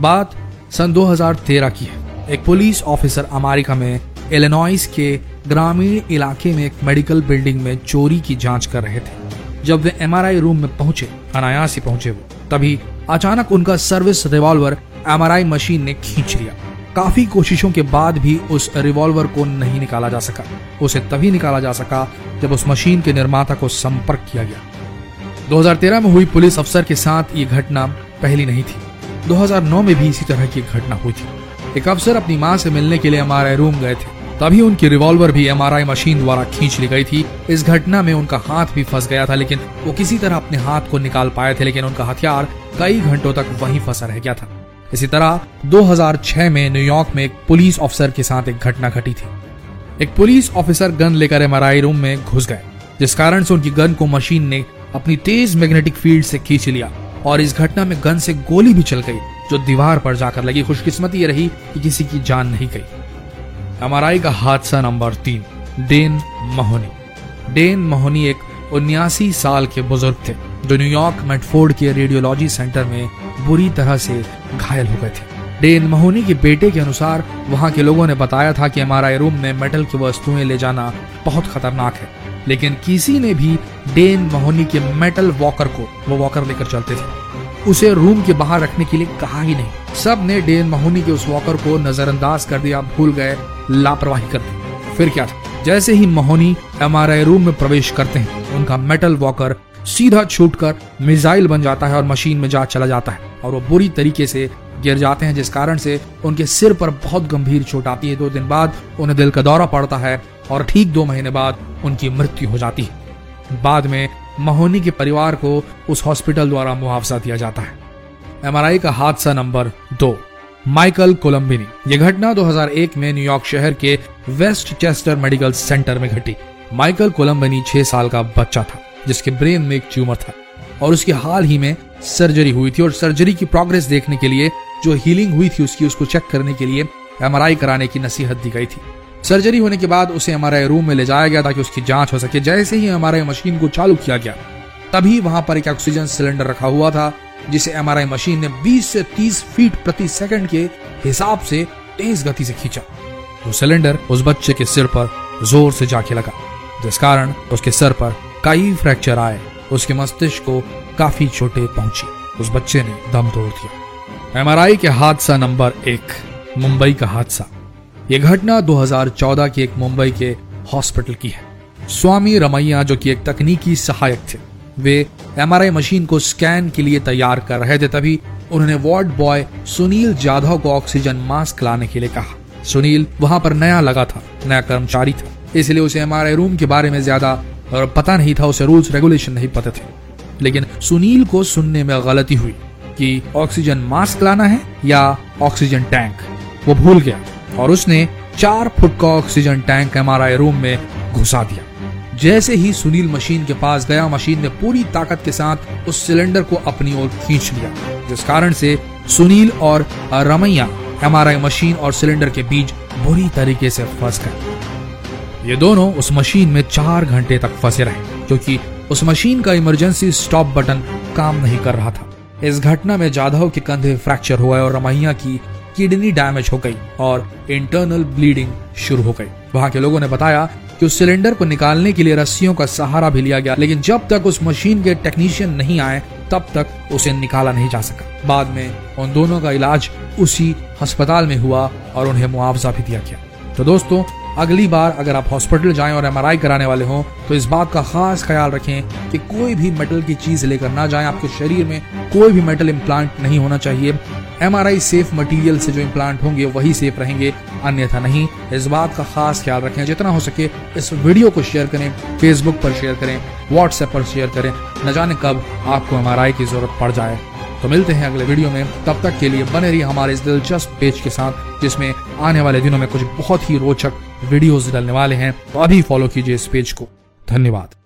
बात सन 2013 की है। एक पुलिस ऑफिसर अमेरिका में, इलेनॉइस के ग्रामीण इलाके में एक मेडिकल बिल्डिंग में चोरी की जाँच कर रहे थे। जब वे एमआरआई रूम में पहुँचे, अनायास ही पहुँचे वो, तभी अचानक उनका सर्विस रिवॉल्वर एमआरआई मशीन ने खींच लिया। काफ़ी कोशिशों के बाद भी उस रिवॉल्वर को नहीं निकाला जा सका। उसे तभी निकाला जा सका जब उस मशीन के निर्माता को संपर्क किया गया। 2013 में हुई पुलिस अफसर के साथ ये घटना पहली नहीं थी। 2009 में भी इसी तरह की घटना हुई थी। एक अफसर अपनी माँ से मिलने के लिए एमआरआई रूम गए थे। तभी उनकी रिवॉल्वर भी एमआरआई मशीन द्वारा खींच ली गई थी। इस घटना में उनका हाथ भी फंस गया था, लेकिन वो किसी तरह अपने हाथ को निकाल पाए थे, लेकिन उनका हथियार कई घंटों तक वहीं फंसा रह गया था। इसी तरह 2006 में न्यूयॉर्क में एक पुलिस ऑफिसर के साथ एक घटना घटी थी। एक पुलिस ऑफिसर गन लेकर एमआरआई रूम में घुस गए, जिस कारण से उनकी गन को मशीन ने अपनी तेज मैग्नेटिक फ़ील्ड से खींच लिया। और इस घटना में गन से गोली भी चल गई, जो दीवार पर जाकर लगी। खुशकिस्मती ये रही कि किसी की जान नहीं गई। एमआरआई का हादसा नंबर तीन, डेन महोनी। डेन महोनी एक उन्यासी साल के बुज़ुर्ग थे, जो न्यूयॉर्क मेटफोर्ड के रेडियोलॉजी सेंटर में बुरी तरह से घायल हो गए थे। डेन महोनी के बेटे के अनुसार, वहाँ के लोगों ने बताया था कि एमआरआई रूम में मेटल की वस्तुएँ ले जाना बहुत खतरनाक है। लेकिन किसी ने भी डेन महोनी के मेटल वॉकर को, वो वॉकर लेकर चलते थे। उसे रूम के बाहर रखने के लिए कहा ही नहीं। सबने डेन महोनी के उस वॉकर को नजरअंदाज कर दिया, भूल गए, लापरवाही कर दी। फिर क्या था? जैसे ही महोनी एमआरआई रूम में प्रवेश करते हैं, उनका मेटल वॉकर सीधा छूटकर मिसाइल बन जाता है और मशीन में जा, चला जाता है और वो बुरी तरीके से गिर जाते हैं, जिस कारण से उनके सिर पर बहुत गंभीर चोट आती है। दो दिन बाद उन्हें दिल का दौरा पड़ता है और ठीक दो महीने बाद उनकी मृत्यु हो जाती है। बाद में महोनी के परिवार को उस हॉस्पिटल द्वारा मुआवजा दिया जाता है। एमआरआई का हादसा नंबर दो, माइकल कोलंबिनी। यह घटना 2001 में न्यूयॉर्क शहर के वेस्ट चेस्टर मेडिकल सेंटर में घटी। माइकल कोलंबिनी छह साल का बच्चा था, जिसके ब्रेन में एक ट्यूमर था और उसकी हाल ही में सर्जरी हुई थी और सर्जरी की प्रोग्रेस देखने के लिए, जो हीलिंग हुई थी उसकी उसको चेक करने के लिए एमआरआई कराने की नसीहत दी गई थी। सर्जरी होने के बाद उसे एमआरआई रूम में ले जाया गया ताकि उसकी जाँच हो सके। जैसे ही एमआरआई मशीन को चालू किया गया, तभी वहाँ पर एक ऑक्सीजन सिलेंडर रखा हुआ था, जिसे एमआरआई मशीन ने 20 से 30 फीट प्रति सेकंड के हिसाब से तेज गति से खींचा। वो सिलेंडर उस बच्चे के सिर पर ज़ोर से जाके लगा, जिस कारण उसके सर पर कई फ्रैक्चर आए। उसके मस्तिष्क को काफ़ी चोटें पहुँची। उस बच्चे ने दम तोड़ दिया। एमआरआई के हादसा नंबर एक, मुंबई का हादसा। यह घटना 2014 की एक मुंबई के हॉस्पिटल की है। स्वामी रमैया, जो कि एक तकनीकी सहायक थे, वे एमआरआई मशीन को स्कैन के लिए तैयार कर रहे थे, तभी उन्होंने वार्ड बॉय सुनील जाधव को ऑक्सीजन मास्क लाने के लिए कहा। सुनील वहाँ पर नया लगा था, नया कर्मचारी था, इसलिए उसे एमआरआई रूम के बारे में ज़्यादा पता नहीं था, उसे रूल्स रेगुलेशन नहीं पता थे। लेकिन सुनील को सुनने में गलती हुई कि ऑक्सीजन मास्क लाना है या ऑक्सीजन टैंक, वो भूल गया। और उसने चार फुट का ऑक्सीजन टैंक एमआरआई रूम में घुसा दिया। जैसे ही सुनील मशीन के पास गया, मशीन ने पूरी ताकत के साथ उस सिलेंडर को अपनी ओर खींच लिया, जिस कारण से सुनील और रमैया एमआरआई मशीन और सिलेंडर के बीच बुरी तरीके से फंस गए। ये दोनों उस मशीन में चार घंटे तक फंसे रहे, क्योंकि उस मशीन का इमरजेंसी स्टॉप बटन काम नहीं कर रहा था। इस घटना में जाधव के कंधे फ्रैक्चर हुआ और रमैया की किडनी डैमेज हो गई और इंटरनल ब्लीडिंग शुरू हो गई। वहाँ के लोगों ने बताया कि उस सिलेंडर को निकालने के लिए रस्सियों का सहारा भी लिया गया, लेकिन जब तक उस मशीन के टेक्नीशियन नहीं आए, तब तक उसे निकाला नहीं जा सका। बाद में उन दोनों का इलाज उसी अस्पताल में हुआ और उन्हें मुआवजा भी दिया गया। तो दोस्तों अगली बार अगर आप हॉस्पिटल जाएँ और एमआरआई कराने वाले हों तो इस बात का खास ख्याल रखें कि कोई भी मेटल की चीज़ लेकर ना जाएँ। आपके शरीर में कोई भी मेटल इम्प्लांट नहीं होना चाहिए। एमआरआई सेफ़ मटेरियल से जो इम्प्लांट होंगे, वही सेफ़ रहेंगे। अन्यथा नहीं, इस बात का खास ख्याल रखें। जितना हो सके इस वीडियो को शेयर करें फेसबुक पर शेयर करें व्हाट्सएप पर शेयर करें। न जाने कब आपको एमआरआई की ज़रूरत पड़ जाए। तो मिलते हैं अगले वीडियो में। तब तक के लिए बने रही हमारे इस दिलचस्प पेज के साथ, जिसमें आने वाले दिनों में कुछ बहुत ही रोचक वीडियोस डालने वाले हैं। तो अभी फॉलो कीजिए इस पेज को। धन्यवाद।